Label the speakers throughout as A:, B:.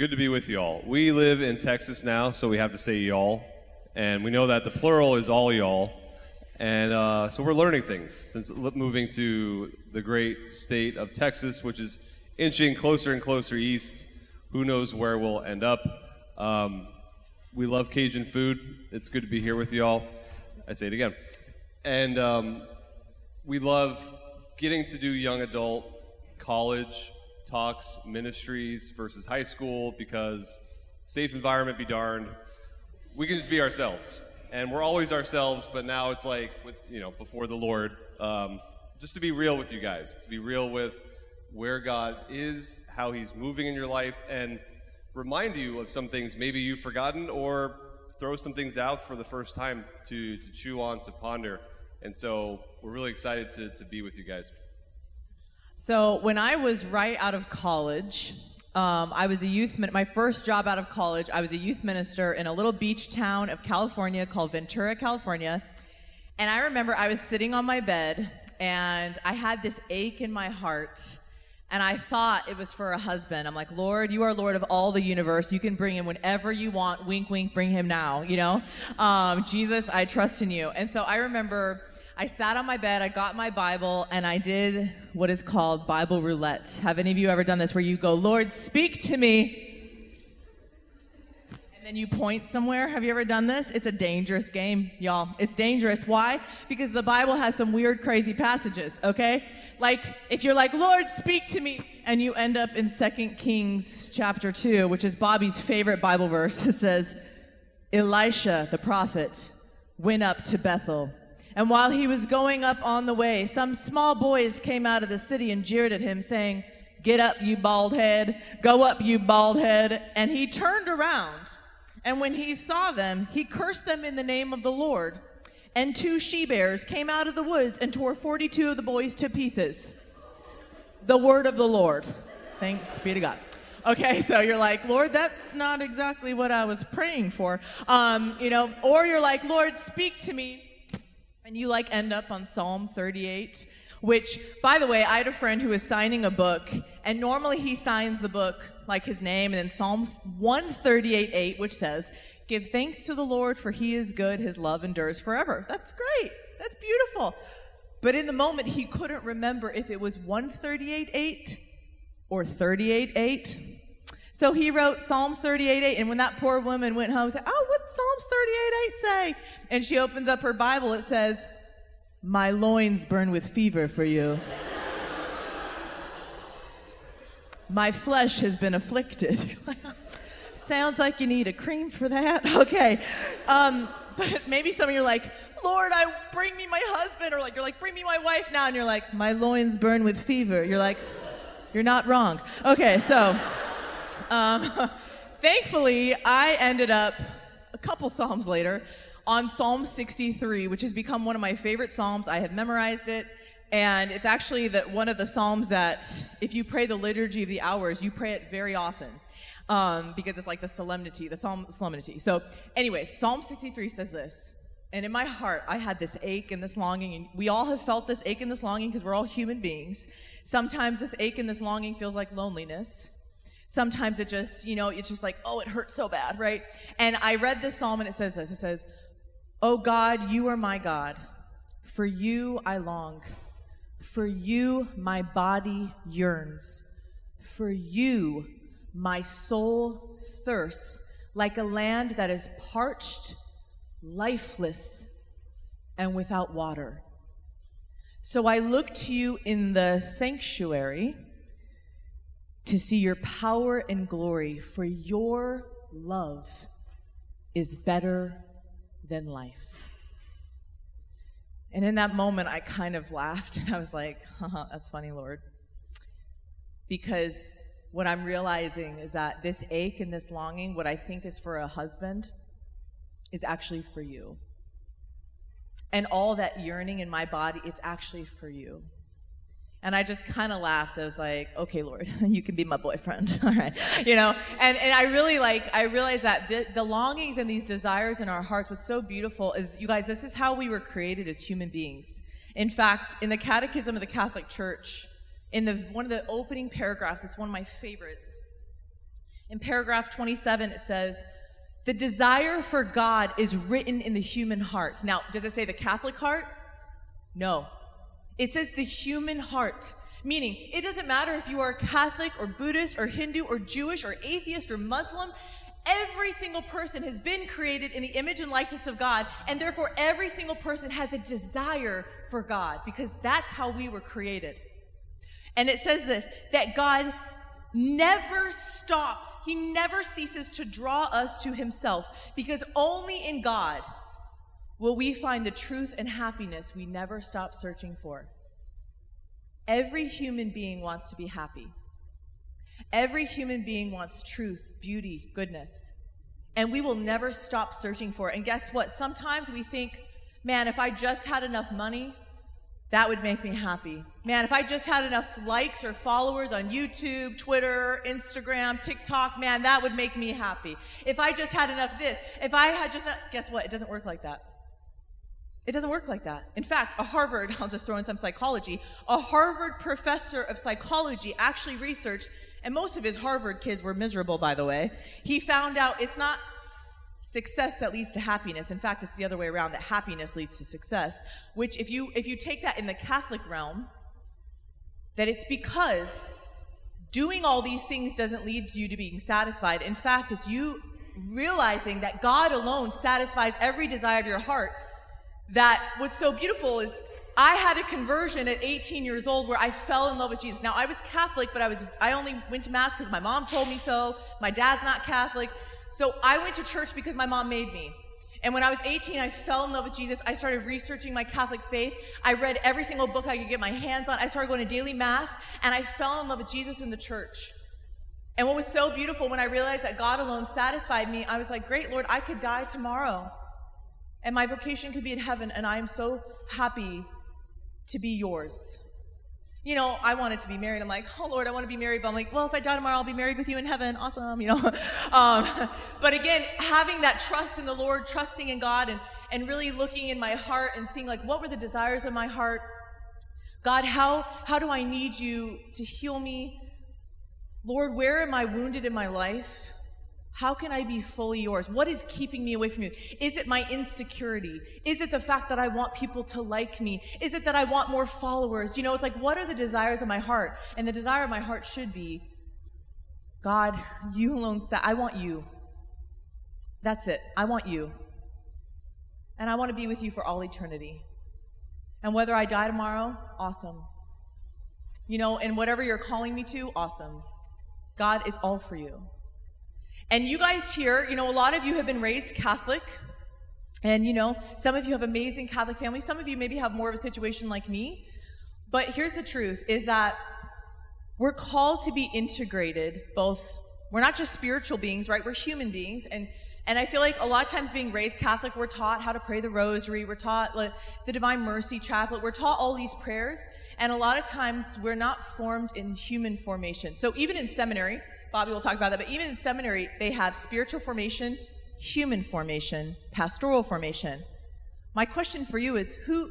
A: Good to be with y'all. We live in Texas now, so we have to say y'all. And we know that the plural is all y'all. And uh, so we're learning things since moving to the great state of Texas, which is inching closer and closer east. Who knows where we'll end up? Um, we love Cajun food. It's good to be here with y'all. I say it again. And um, we love getting to do young adult college talks, ministries versus high school because safe environment be darned. We can just be ourselves. And we're always ourselves, but now it's like, with, you know, before the Lord, um, just to be real with you guys, to be real with where God is, how He's moving in your life, and remind you of some things maybe you've forgotten or throw some things out for the first time to, to chew on, to ponder. And so we're really excited to, to be with you guys.
B: So when I was right out of college, um, I was a youth. Min- my first job out of college, I was a youth minister in a little beach town of California called Ventura, California. And I remember I was sitting on my bed and I had this ache in my heart. And I thought it was for a husband. I'm like, Lord, you are Lord of all the universe. You can bring him whenever you want. Wink, wink, bring him now, you know? Um, Jesus, I trust in you. And so I remember I sat on my bed, I got my Bible, and I did what is called Bible roulette. Have any of you ever done this where you go, Lord, speak to me? And then you point somewhere. Have you ever done this? It's a dangerous game, y'all. It's dangerous. Why? Because the Bible has some weird, crazy passages, okay? Like, if you're like, Lord, speak to me, and you end up in 2 Kings chapter 2, which is Bobby's favorite Bible verse, it says, Elisha, the prophet, went up to Bethel. And while he was going up on the way, some small boys came out of the city and jeered at him, saying, Get up, you bald head. Go up, you bald head. And he turned around. And when he saw them, he cursed them in the name of the Lord. And two she bears came out of the woods and tore 42 of the boys to pieces. The word of the Lord. Thanks be to God. Okay, so you're like, Lord, that's not exactly what I was praying for. Um, you know, or you're like, Lord, speak to me and you like end up on Psalm 38, which, by the way, I had a friend who was signing a book, and normally he signs the book like his name, and then Psalm 138 8, which says, Give thanks to the Lord, for he is good, his love endures forever. That's great. That's beautiful. But in the moment, he couldn't remember if it was 138 8 or 38 8. So he wrote Psalms 38:8, and when that poor woman went home, said, Oh, what Psalms 38 8 say? And she opens up her Bible, it says, My loins burn with fever for you. My flesh has been afflicted. Sounds like you need a cream for that. Okay. Um, but maybe some of you are like, Lord, I bring me my husband, or like you're like, bring me my wife now, and you're like, my loins burn with fever. You're like, you're not wrong. Okay, so um, thankfully, I ended up a couple Psalms later on Psalm 63, which has become one of my favorite Psalms. I have memorized it. And it's actually that one of the Psalms that, if you pray the Liturgy of the Hours, you pray it very often. Um, because it's like the solemnity, the Psalm solemnity. So, anyway, Psalm 63 says this. And in my heart, I had this ache and this longing, and we all have felt this ache and this longing because we're all human beings. Sometimes this ache and this longing feels like loneliness. Sometimes it just, you know, it's just like, oh, it hurts so bad, right? And I read this psalm and it says this it says, Oh God, you are my God. For you I long. For you my body yearns. For you my soul thirsts like a land that is parched, lifeless, and without water. So I look to you in the sanctuary to see your power and glory, for your love is better than life. And in that moment, I kind of laughed and I was like, that's funny, Lord. Because what I'm realizing is that this ache and this longing, what I think is for a husband, is actually for you. And all that yearning in my body, it's actually for you. And I just kind of laughed. I was like, okay, Lord, you can be my boyfriend. All right. You know, and, and I really like, I realized that the, the longings and these desires in our hearts, what's so beautiful is, you guys, this is how we were created as human beings. In fact, in the Catechism of the Catholic Church, in the, one of the opening paragraphs, it's one of my favorites. In paragraph 27, it says, The desire for God is written in the human heart. Now, does it say the Catholic heart? No. It says the human heart. Meaning, it doesn't matter if you are Catholic or Buddhist or Hindu or Jewish or atheist or Muslim, every single person has been created in the image and likeness of God, and therefore every single person has a desire for God because that's how we were created. And it says this that God never stops, He never ceases to draw us to Himself because only in God will we find the truth and happiness we never stop searching for. Every human being wants to be happy. Every human being wants truth, beauty, goodness. And we will never stop searching for it. And guess what? Sometimes we think, man, if I just had enough money, that would make me happy. Man, if I just had enough likes or followers on YouTube, Twitter, Instagram, TikTok, man, that would make me happy. If I just had enough this, if I had just, guess what? It doesn't work like that. It doesn't work like that. In fact, a Harvard, I'll just throw in some psychology, a Harvard professor of psychology actually researched, and most of his Harvard kids were miserable, by the way. He found out it's not success that leads to happiness. In fact, it's the other way around that happiness leads to success, which if you if you take that in the Catholic realm, that it's because doing all these things doesn't lead you to being satisfied. In fact, it's you realizing that God alone satisfies every desire of your heart that what's so beautiful is I had a conversion at 18 years old where I fell in love with Jesus. Now I was Catholic, but I was I only went to mass because my mom told me so. My dad's not Catholic. So I went to church because my mom made me. And when I was 18, I fell in love with Jesus. I started researching my Catholic faith. I read every single book I could get my hands on. I started going to daily mass, and I fell in love with Jesus in the church. And what was so beautiful when I realized that God alone satisfied me, I was like, Great, Lord, I could die tomorrow and my vocation could be in heaven, and I am so happy to be yours. You know, I wanted to be married. I'm like, oh Lord, I want to be married. But I'm like, well, if I die tomorrow, I'll be married with you in heaven. Awesome, you know. um, but again, having that trust in the Lord, trusting in God, and and really looking in my heart and seeing like what were the desires of my heart. God, how how do I need you to heal me? Lord, where am I wounded in my life? How can I be fully yours? What is keeping me away from you? Is it my insecurity? Is it the fact that I want people to like me? Is it that I want more followers? You know, it's like, what are the desires of my heart? And the desire of my heart should be God, you alone said, I want you. That's it. I want you. And I want to be with you for all eternity. And whether I die tomorrow, awesome. You know, and whatever you're calling me to, awesome. God is all for you. And you guys here, you know, a lot of you have been raised Catholic. And, you know, some of you have amazing Catholic families. Some of you maybe have more of a situation like me. But here's the truth is that we're called to be integrated both we're not just spiritual beings right we're human beings and and i feel like a lot of times being raised catholic we're taught how to pray the rosary we're taught the divine mercy chaplet we're taught all these prayers and a lot of times we're not formed in human formation so even in seminary Bobby will talk about that. But even in seminary, they have spiritual formation, human formation, pastoral formation. My question for you is who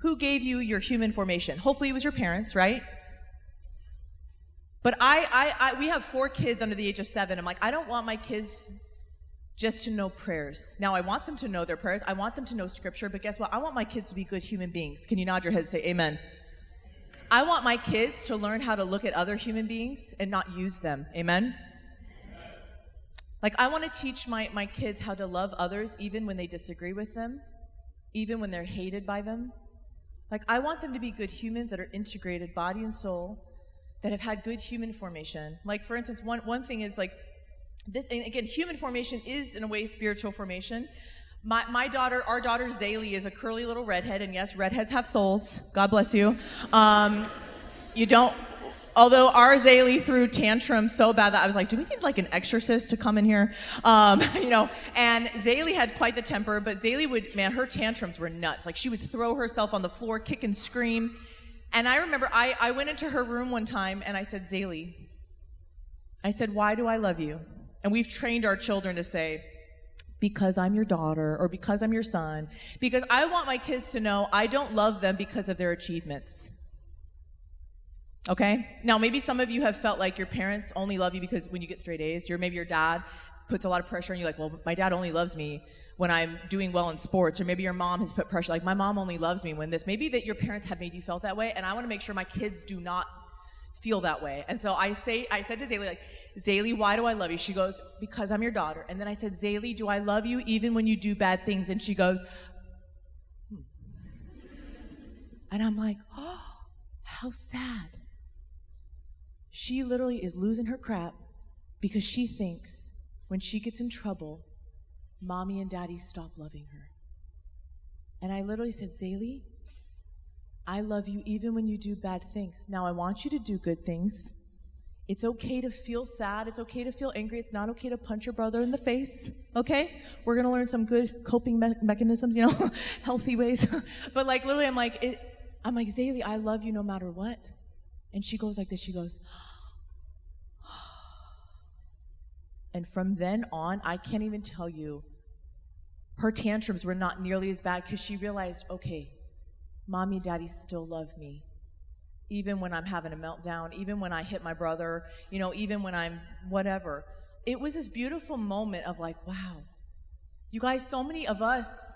B: who gave you your human formation? Hopefully it was your parents, right? But I, I, I we have four kids under the age of seven. I'm like, I don't want my kids just to know prayers. Now I want them to know their prayers. I want them to know scripture, but guess what? I want my kids to be good human beings. Can you nod your head and say amen? I want my kids to learn how to look at other human beings and not use them. Amen? Like, I want to teach my, my kids how to love others even when they disagree with them, even when they're hated by them. Like, I want them to be good humans that are integrated, body and soul, that have had good human formation. Like, for instance, one, one thing is like, this, and again, human formation is in a way spiritual formation. My, my daughter, our daughter Zaylee, is a curly little redhead, and yes, redheads have souls. God bless you. Um, you don't. Although our Zaylee threw tantrums so bad that I was like, do we need like an exorcist to come in here? Um, you know, and Zaylee had quite the temper, but Zaylee would, man, her tantrums were nuts. Like she would throw herself on the floor, kick and scream. And I remember I, I went into her room one time and I said, Zaylee, I said, why do I love you? And we've trained our children to say, because I'm your daughter or because I'm your son. Because I want my kids to know I don't love them because of their achievements. Okay? Now, maybe some of you have felt like your parents only love you because when you get straight A's, your maybe your dad puts a lot of pressure on you, like, well, my dad only loves me when I'm doing well in sports, or maybe your mom has put pressure, like, my mom only loves me when this. Maybe that your parents have made you felt that way, and I want to make sure my kids do not feel that way. And so I say, I said to Zaylee, like, Zaylee, why do I love you? She goes, because I'm your daughter. And then I said, Zaylee, do I love you even when you do bad things? And she goes, hmm. and I'm like, oh, how sad. She literally is losing her crap because she thinks when she gets in trouble, mommy and daddy stop loving her. And I literally said, Zaylee, I love you even when you do bad things. Now, I want you to do good things. It's okay to feel sad. It's okay to feel angry. It's not okay to punch your brother in the face. Okay? We're to learn some good coping me- mechanisms, you know, healthy ways. but like, literally, I'm like, it, I'm like, Zaylee, I love you no matter what. And she goes like this. She goes, and from then on, I can't even tell you, her tantrums were not nearly as bad because she realized, okay, mommy and daddy still love me. Even when I'm having a meltdown, even when I hit my brother, you know, even when I'm whatever. It was this beautiful moment of like, wow. You guys, so many of us,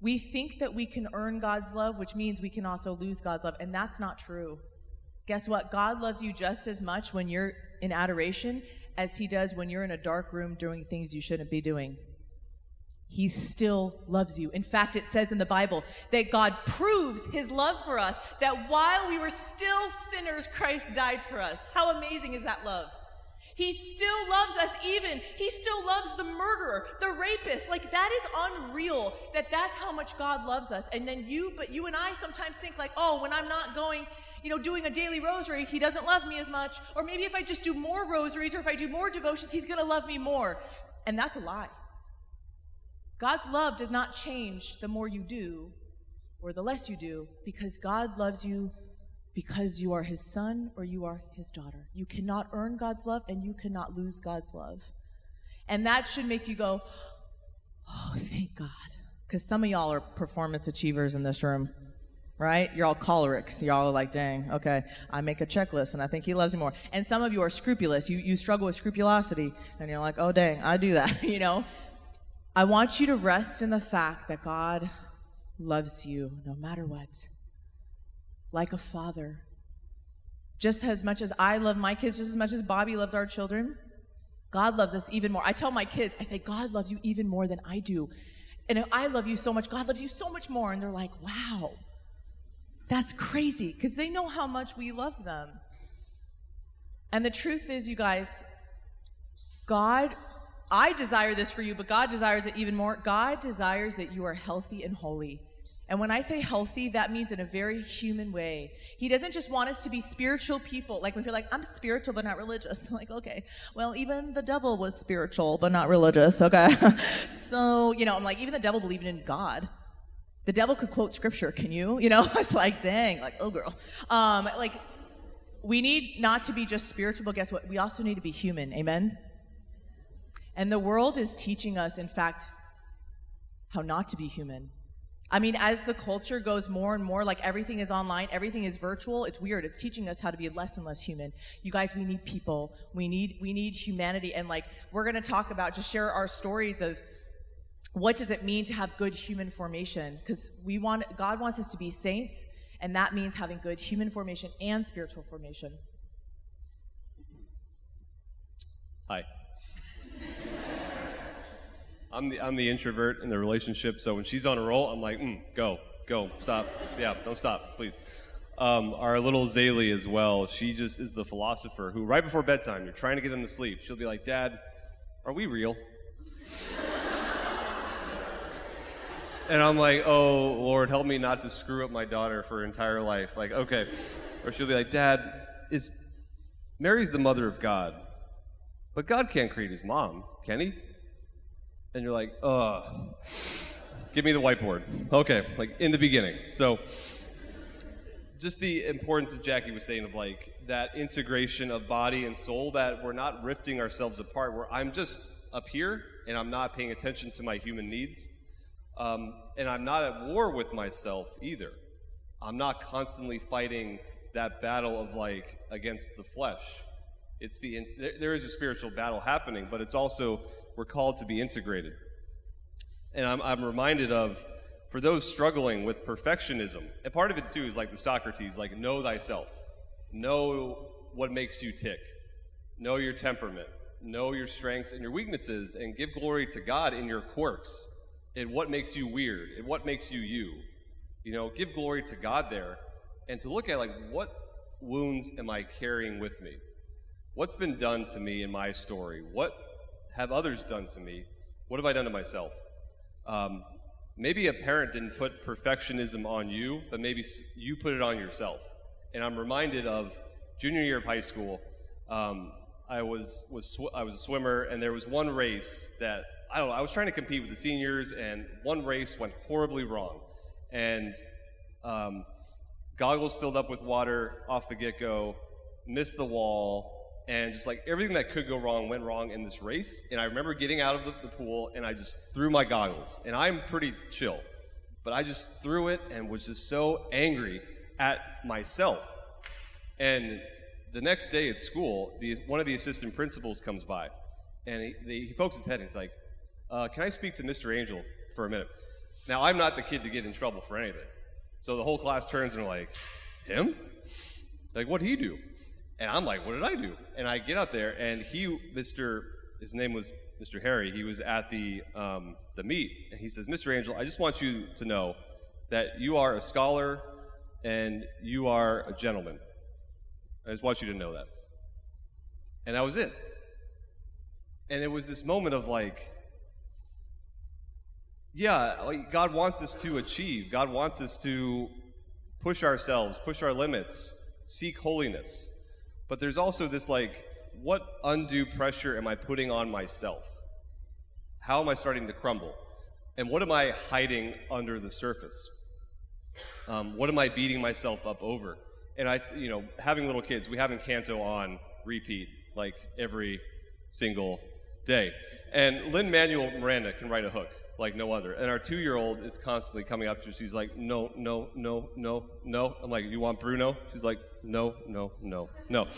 B: we think that we can earn God's love, which means we can also lose God's love, and that's not true. Guess what? God loves you just as much when you're in adoration as he does when you're in a dark room doing things you shouldn't be doing he still loves you. In fact, it says in the Bible that God proves his love for us, that while we were still sinners, Christ died for us. How amazing is that love? He still loves us even. He still loves the murderer, the rapist. Like that is unreal that that's how much God loves us. And then you, but you and I sometimes think like, oh, when I'm not going, you know, doing a daily rosary, he doesn't love me as much. Or maybe if I just do more rosaries or if I do more devotions, he's going to love me more. And that's a lie. God's love does not change the more you do or the less you do because God loves you because you are his son or you are his daughter. You cannot earn God's love and you cannot lose God's love. And that should make you go, oh, thank God. Because some of y'all are performance achievers in this room, right? You're all cholerics. Y'all are like, dang, okay, I make a checklist and I think he loves me more. And some of you are scrupulous. You, you struggle with scrupulosity and you're like, oh, dang, I do that, you know? I want you to rest in the fact that God loves you no matter what, like a father. Just as much as I love my kids, just as much as Bobby loves our children, God loves us even more. I tell my kids, I say, God loves you even more than I do. And I love you so much, God loves you so much more. And they're like, wow, that's crazy because they know how much we love them. And the truth is, you guys, God I desire this for you, but God desires it even more. God desires that you are healthy and holy. And when I say healthy, that means in a very human way. He doesn't just want us to be spiritual people. Like when you're like, I'm spiritual but not religious. I'm like, okay, well, even the devil was spiritual but not religious. Okay. so, you know, I'm like, even the devil believed in God. The devil could quote scripture. Can you? You know, it's like, dang, like, oh girl. Um, like, we need not to be just spiritual, but guess what? We also need to be human. Amen? And the world is teaching us, in fact, how not to be human. I mean, as the culture goes more and more, like everything is online, everything is virtual, it's weird. It's teaching us how to be less and less human. You guys, we need people. We need we need humanity. And like we're gonna talk about, just share our stories of what does it mean to have good human formation? Because we want God wants us to be saints, and that means having good human formation and spiritual formation.
A: Hi. I'm the, I'm the introvert in the relationship, so when she's on a roll, I'm like, mm, go, go, stop. Yeah, don't stop, please. Um, our little Zaylee as well, she just is the philosopher who, right before bedtime, you're trying to get them to sleep. She'll be like, Dad, are we real? and I'm like, oh, Lord, help me not to screw up my daughter for her entire life. Like, okay. Or she'll be like, Dad, is Mary's the mother of God, but God can't create his mom, can he? And you're like, uh, give me the whiteboard. Okay, like in the beginning. So, just the importance of Jackie was saying of like that integration of body and soul that we're not rifting ourselves apart, where I'm just up here and I'm not paying attention to my human needs. Um, and I'm not at war with myself either. I'm not constantly fighting that battle of like against the flesh. It's the there, there is a spiritual battle happening, but it's also we're called to be integrated. And I'm, I'm reminded of for those struggling with perfectionism, and part of it too is like the Socrates, like know thyself, know what makes you tick, know your temperament, know your strengths and your weaknesses, and give glory to God in your quirks, in what makes you weird, in what makes you you. You know, give glory to God there, and to look at like what wounds am I carrying with me? What's been done to me in my story? What have others done to me? What have I done to myself? Um, maybe a parent didn't put perfectionism on you, but maybe you put it on yourself. And I'm reminded of junior year of high school. Um, I was was sw- I was a swimmer, and there was one race that I don't know. I was trying to compete with the seniors, and one race went horribly wrong, and um, goggles filled up with water off the get go, missed the wall, and just like everything that could go wrong went wrong in this race. And I remember getting out of the, the, pool and I just threw my goggles. And I'm pretty chill, but I just threw it and was just so angry at myself. And the next day at school, the, one of the assistant principals comes by and he, the, he pokes his head and he's like, uh, Can I speak to Mr. Angel for a minute? Now, I'm not the kid to get in trouble for anything. So the whole class turns and are like, Him? Like, what'd he do? And I'm like, what did I do? And I get out there, and he, Mr. His name was Mr. Harry. He was at the um, the meet, and he says, Mr. Angel, I just want you to know that you are a scholar and you are a gentleman. I just want you to know that. And that was it. And it was this moment of like, yeah, like God wants us to achieve. God wants us to push ourselves, push our limits, seek holiness. But there's also this like, what undue pressure am I putting on myself? How am I starting to crumble? And what am I hiding under the surface? Um, what am I beating myself up over? And I, you know, having little kids, we have Encanto on repeat like every single day. And Lin-Manuel Miranda can write a hook like no other. And our two year old is constantly coming up to us. She's like, no, no, no, no, no. I'm like, you want Bruno? She's like, no, no, no, no.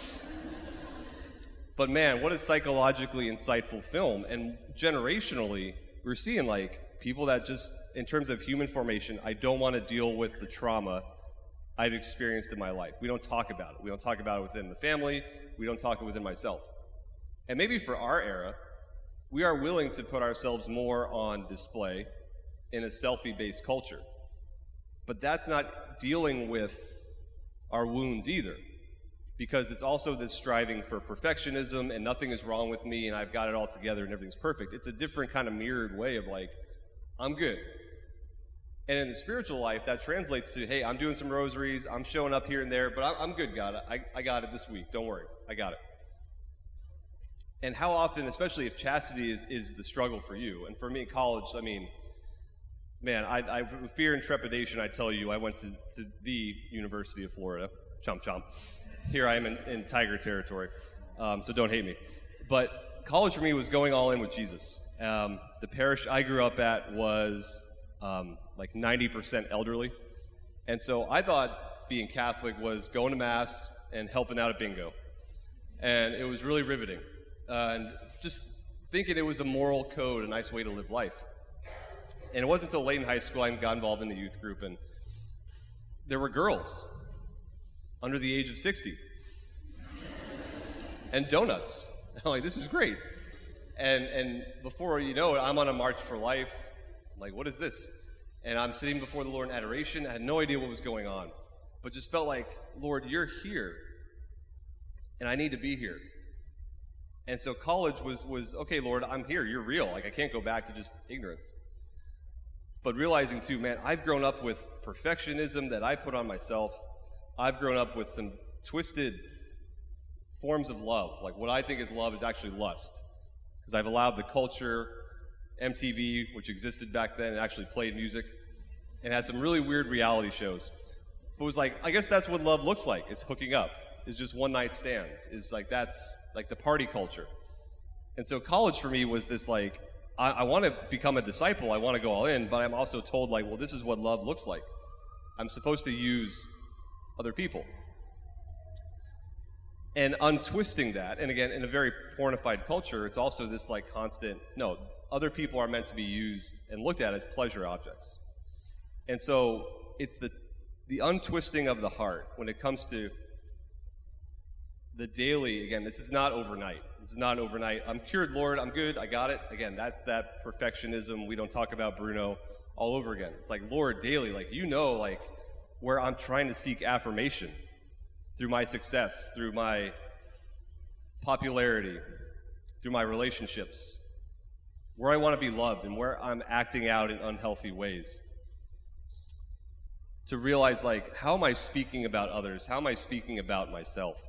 A: but man, what a psychologically insightful film. And generationally, we're seeing like people that just, in terms of human formation, I don't want to deal with the trauma I've experienced in my life. We don't talk about it. We don't talk about it within the family. We don't talk it within myself. And maybe for our era, we are willing to put ourselves more on display in a selfie based culture. But that's not dealing with our wounds either, because it's also this striving for perfectionism and nothing is wrong with me and I've got it all together and everything's perfect. It's a different kind of mirrored way of like, I'm good. And in the spiritual life, that translates to, hey, I'm doing some rosaries, I'm showing up here and there, but I'm good, God. I, I got it this week. Don't worry. I got it. And how often, especially if chastity is, is the struggle for you, and for me in college, I mean, man, I, I fear and trepidation, I tell you, I went to, to the University of Florida, chomp chomp. Here I am in, in tiger territory, um, so don't hate me. But college for me was going all in with Jesus. Um, the parish I grew up at was um, like 90% elderly. And so I thought being Catholic was going to Mass and helping out at bingo. And it was really riveting uh, and just thinking it was a moral code, a nice way to live life. And it wasn't until late in high school I got involved in the youth group, and there were girls under the age of 60 and donuts. I'm like, this is great. And, and before you know it, I'm on a march for life. I'm like, what is this? And I'm sitting before the Lord in adoration. I had no idea what was going on, but just felt like, Lord, you're here, and I need to be here. And so college was, was okay, Lord, I'm here. You're real. Like, I can't go back to just ignorance. But realizing, too, man, I've grown up with perfectionism that I put on myself. I've grown up with some twisted forms of love. Like, what I think is love is actually lust. Because I've allowed the culture, MTV, which existed back then, and actually played music, and had some really weird reality shows. But it was like, I guess that's what love looks like, is hooking up is just one night stands. Is like that's like the party culture. And so college for me was this like I, I want to become a disciple. I want to go all in, but I'm also told like, well, this is what love looks like. I'm supposed to use other people. and untwisting that and again in a very pornified culture it's also this like constant no other people are meant to be used and looked at as pleasure objects and so it's the the untwisting of the heart when it comes to the daily again this is not overnight this is not overnight i'm cured lord i'm good i got it again that's that perfectionism we don't talk about bruno all over again it's like lord daily like you know like where i'm trying to seek affirmation through my success, through my popularity, through my relationships, where I want to be loved and where I'm acting out in unhealthy ways. To realize, like, how am I speaking about others? How am I speaking about myself?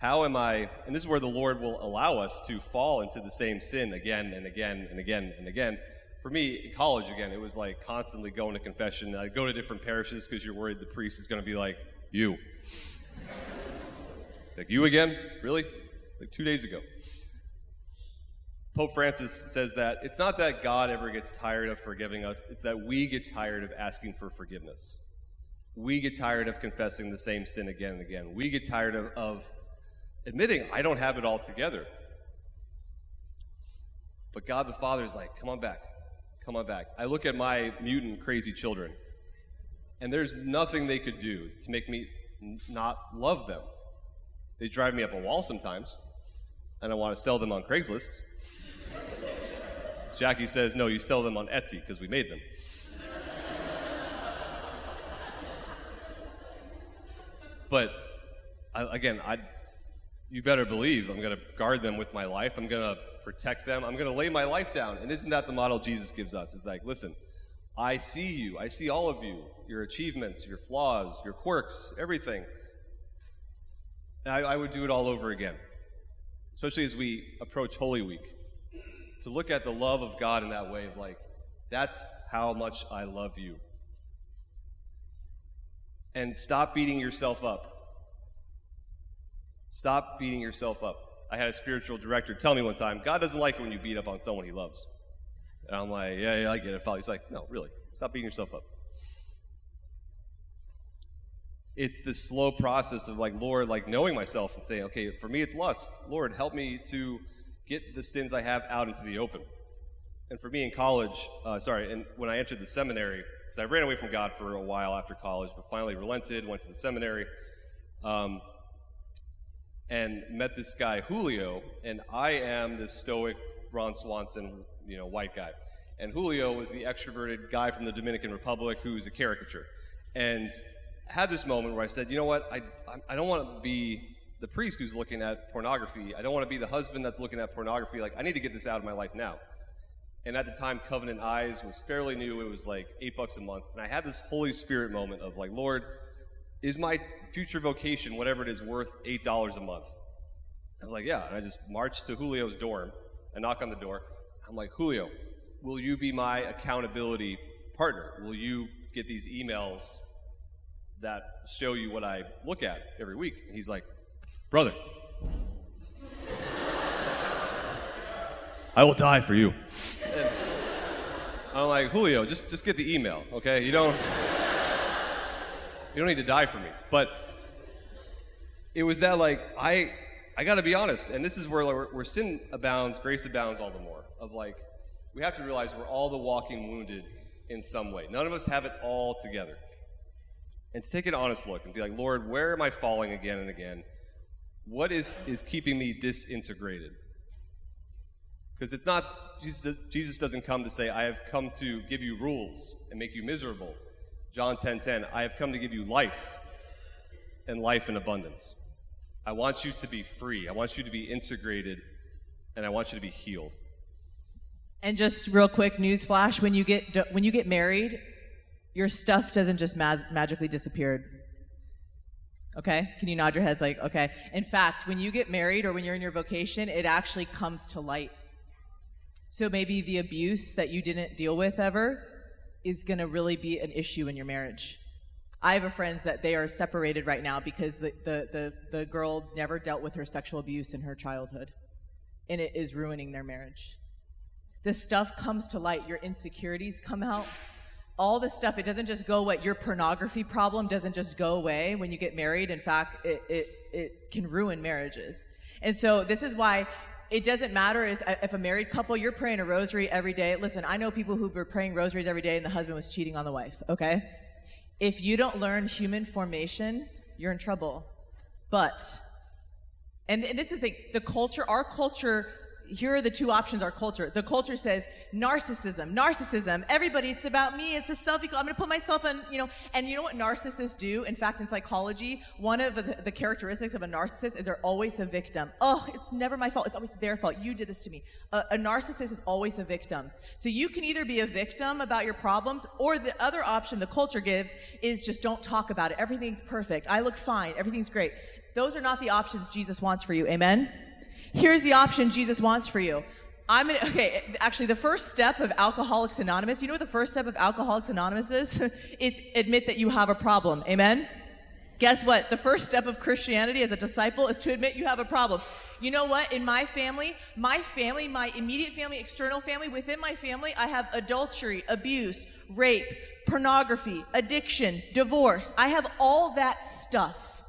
A: How am I, and this is where the Lord will allow us to fall into the same sin again and again and again and again. For me, in college, again, it was like constantly going to confession. I'd go to different parishes because you're worried the priest is going to be like, you. Like, you again? Really? Like two days ago. Pope Francis says that it's not that God ever gets tired of forgiving us, it's that we get tired of asking for forgiveness. We get tired of confessing the same sin again and again. We get tired of, of admitting, I don't have it all together. But God the Father is like, come on back. Come on back. I look at my mutant, crazy children, and there's nothing they could do to make me not love them. They drive me up a wall sometimes, and I want to sell them on Craigslist. Jackie says, no, you sell them on Etsy because we made them. but again, I, you better believe I'm going to guard them with my life. I'm going to protect them. I'm going to lay my life down. And isn't that the model Jesus gives us? Is like, listen, I see you. I see all of you, your achievements, your flaws, your quirks, everything. I, I would do it all over again, especially as we approach Holy Week, to look at the love of God in that way of like, that's how much I love you. And stop beating yourself up. Stop beating yourself up. I had a spiritual director tell me one time, God doesn't like it when you beat up on someone he loves. And I'm like, yeah, yeah, I get it. He's like, no, really, stop beating yourself up it's the slow process of like lord like knowing myself and saying okay for me it's lust lord help me to get the sins i have out into the open and for me in college uh, sorry and when i entered the seminary because i ran away from god for a while after college but finally relented went to the seminary um, and met this guy julio and i am this stoic ron swanson you know white guy and julio was the extroverted guy from the dominican republic who's a caricature and had this moment where I said, you know what, I, I don't want to be the priest who's looking at pornography. I don't want to be the husband that's looking at pornography. Like, I need to get this out of my life now. And at the time, Covenant Eyes was fairly new. It was like eight bucks a month. And I had this Holy Spirit moment of like, Lord, is my future vocation, whatever it is, worth eight dollars a month? I was like, yeah. And I just marched to Julio's dorm. and knock on the door. I'm like, Julio, will you be my accountability partner? Will you get these emails that show you what I look at every week. And he's like, Brother, I will die for you. And I'm like, Julio, just, just get the email, okay? You don't, you don't need to die for me. But it was that, like, I, I got to be honest, and this is where, where sin abounds, grace abounds all the more. Of like, we have to realize we're all the walking wounded in some way. None of us have it all together and to take an honest look and be like, Lord, where am I falling again and again? What is, is keeping me disintegrated? Because it's not, Jesus, Jesus doesn't come to say, I have come to give you rules and make you miserable. John 10 10, I have come to give you life and life in abundance. I want you to be free. I want you to be integrated, and I want you to be healed.
B: And just real quick news flash: when you get when you get married, your stuff doesn't just magically disappear. Okay? Can you nod your heads like, okay? In fact, when you get married or when you're in your vocation, it actually comes to light. So maybe the abuse that you didn't deal with ever is going to really be an issue in your marriage. I have a friends that they are separated right now because the, the, the, the girl never dealt with her sexual abuse in her childhood. And it is ruining their marriage. This stuff comes to light. Your insecurities come out all this stuff, it doesn't just go away. Your pornography problem doesn't just go away when you get married. In fact, it, it, it can ruin marriages. And so this is why it doesn't matter is uh, if a married couple, you're praying a rosary every day. Listen, I know people who were praying rosaries every day and the husband was cheating on the wife, okay? If you don't learn human formation, you're in trouble. But, and this is the, the culture, our culture here are the two options our culture. The culture says narcissism, narcissism. Everybody, it's about me. It's a self. I'm going to put myself in, you know. And you know what narcissists do? In fact, in psychology, one of the, the, characteristics of a narcissist is they're always a victim. Oh, it's never my fault. It's always their fault. You did this to me. A, a narcissist is always a victim. So you can either be a victim about your problems, or the other option the culture gives is just don't talk about it. Everything's perfect. I look fine. Everything's great. Those are not the options Jesus wants for you. Amen. Here's the option Jesus wants for you. I'm gonna, okay, actually, the first step of Alcoholics Anonymous, you know what the first step of Alcoholics Anonymous is? it's admit that you have a problem. Amen? Guess what? The first step of Christianity as a disciple is to admit you have a problem. You know what? In my family, my family, my immediate family, external family, within my family, I have adultery, abuse, rape, pornography, addiction, divorce. I have all that stuff.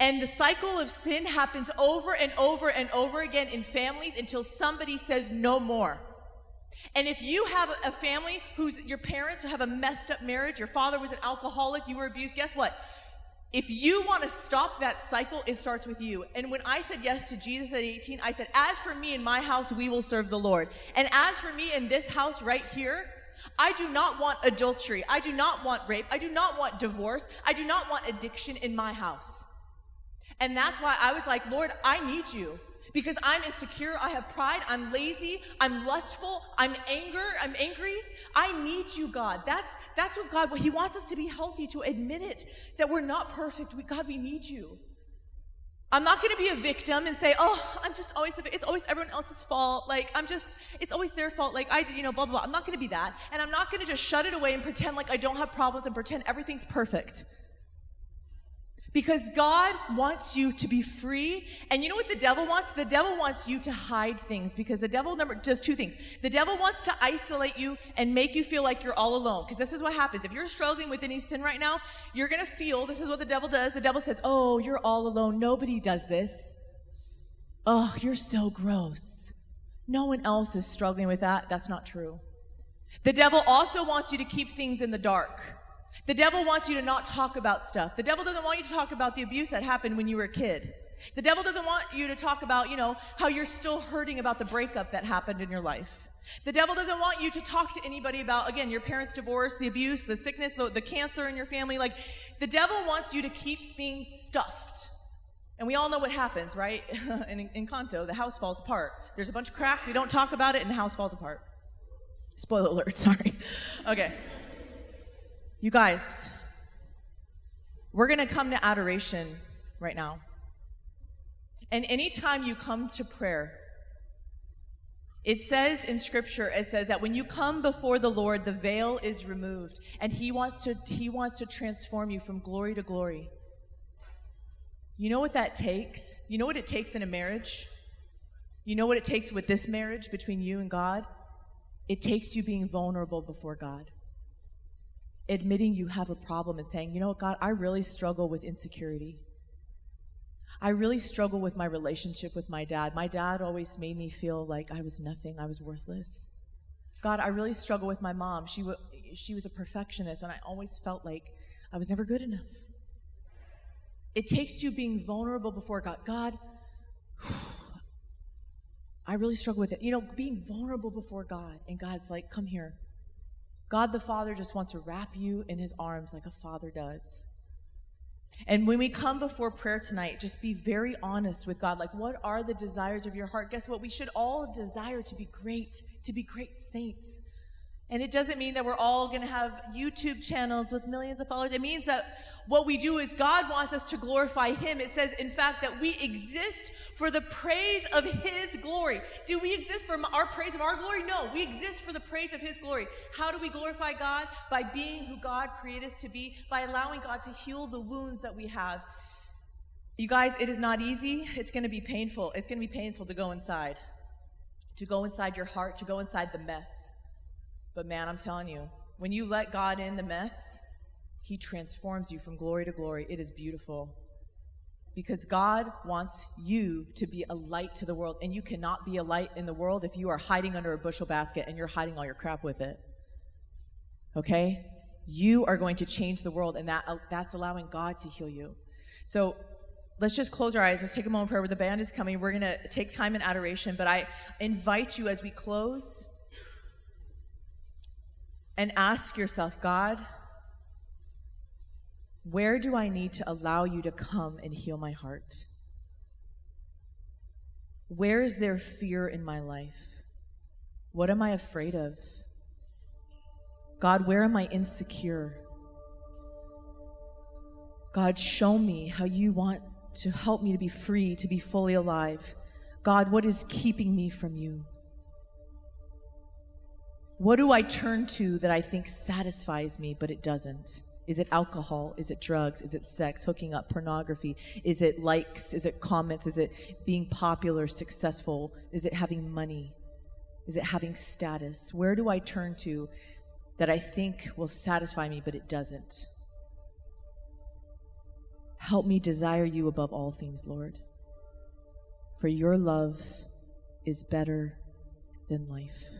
B: And the cycle of sin happens over and over and over again in families until somebody says no more. And if you have a family whose your parents have a messed up marriage, your father was an alcoholic, you were abused, guess what? If you want to stop that cycle, it starts with you. And when I said yes to Jesus at 18, I said, As for me and my house, we will serve the Lord. And as for me in this house right here, I do not want adultery. I do not want rape. I do not want divorce. I do not want addiction in my house. And that's why I was like, Lord, I need you because I'm insecure, I have pride, I'm lazy, I'm lustful, I'm anger, I'm angry. I need you, God. That's that's what God he wants us to be healthy to admit it that we're not perfect. We, God, we need you. I'm not going to be a victim and say, "Oh, I'm just always it's always everyone else's fault." Like I'm just it's always their fault. Like I do, you know blah blah blah. I'm not going to be that. And I'm not going to just shut it away and pretend like I don't have problems and pretend everything's perfect. Because God wants you to be free. And you know what the devil wants? The devil wants you to hide things because the devil number does two things. The devil wants to isolate you and make you feel like you're all alone. Because this is what happens. If you're struggling with any sin right now, you're going to feel this is what the devil does. The devil says, Oh, you're all alone. Nobody does this. Oh, you're so gross. No one else is struggling with that. That's not true. The devil also wants you to keep things in the dark. The devil wants you to not talk about stuff. The devil doesn't want you to talk about the abuse that happened when you were a kid. The devil doesn't want you to talk about, you know, how you're still hurting about the breakup that happened in your life. The devil doesn't want you to talk to anybody about, again, your parents' divorce, the abuse, the sickness, the, the cancer in your family. Like, the devil wants you to keep things stuffed. And we all know what happens, right? in, in Encanto, the house falls apart. There's a bunch of cracks, we don't talk about it, and the house falls apart. Spoiler alert, sorry. Okay. You guys, we're going to come to adoration right now. And anytime you come to prayer, it says in scripture, it says that when you come before the Lord, the veil is removed and he wants to, he wants to transform you from glory to glory. You know what that takes? You know what it takes in a marriage? You know what it takes with this marriage between you and God? It takes you being vulnerable before God admitting you have a problem and saying, you know what, God, I really struggle with insecurity. I really struggle with my relationship with my dad. My dad always made me feel like I was nothing, I was worthless. God, I really struggle with my mom. She, w- she was a perfectionist, and I always felt like I was never good enough. It takes you being vulnerable before God. God, I really struggle with it. You know, being vulnerable before God, and God's like, come here. God the Father just wants to wrap you in his arms like a father does. And when we come before prayer tonight, just be very honest with God. Like, what are the desires of your heart? Guess what? We should all desire to be great, to be great saints, and it doesn't mean that we're all going to have YouTube channels with millions of followers. It means that what we do is God wants us to glorify Him. It says, in fact, that we exist for the praise of His glory. Do we exist for our praise of our glory? No, we exist for the praise of His glory. How do we glorify God? By being who God created us to be, by allowing God to heal the wounds that we have. You guys, it is not easy. It's going to be painful. It's going to be painful to go inside, to go inside your heart, to go inside the mess. But man, I'm telling you, When you let God in the mess, He transforms you from glory to glory. It is beautiful. Because God wants you to be a light to the world. And you cannot be a light in the world if you are hiding under a bushel basket and you're hiding all your crap with it. Okay? You are going to change the world, and that, that's allowing God to heal you. So let's just close our eyes. Let's take a moment of prayer. The band is coming. We're going to take time in adoration, but I invite you as we close and ask yourself, God, where do I need to allow you to come and heal my heart? Where is there fear in my life? What am I afraid of? God, where am I insecure? God, show me how you want to help me to be free, to be fully alive. God, what is keeping me from you? What do I turn to that I think satisfies me, but it doesn't? Is it alcohol? Is it drugs? Is it sex, hooking up, pornography? Is it likes? Is it comments? Is it being popular, successful? Is it having money? Is it having status? Where do I turn to that I think will satisfy me, but it doesn't? Help me desire you above all things, Lord. For your love is better than life.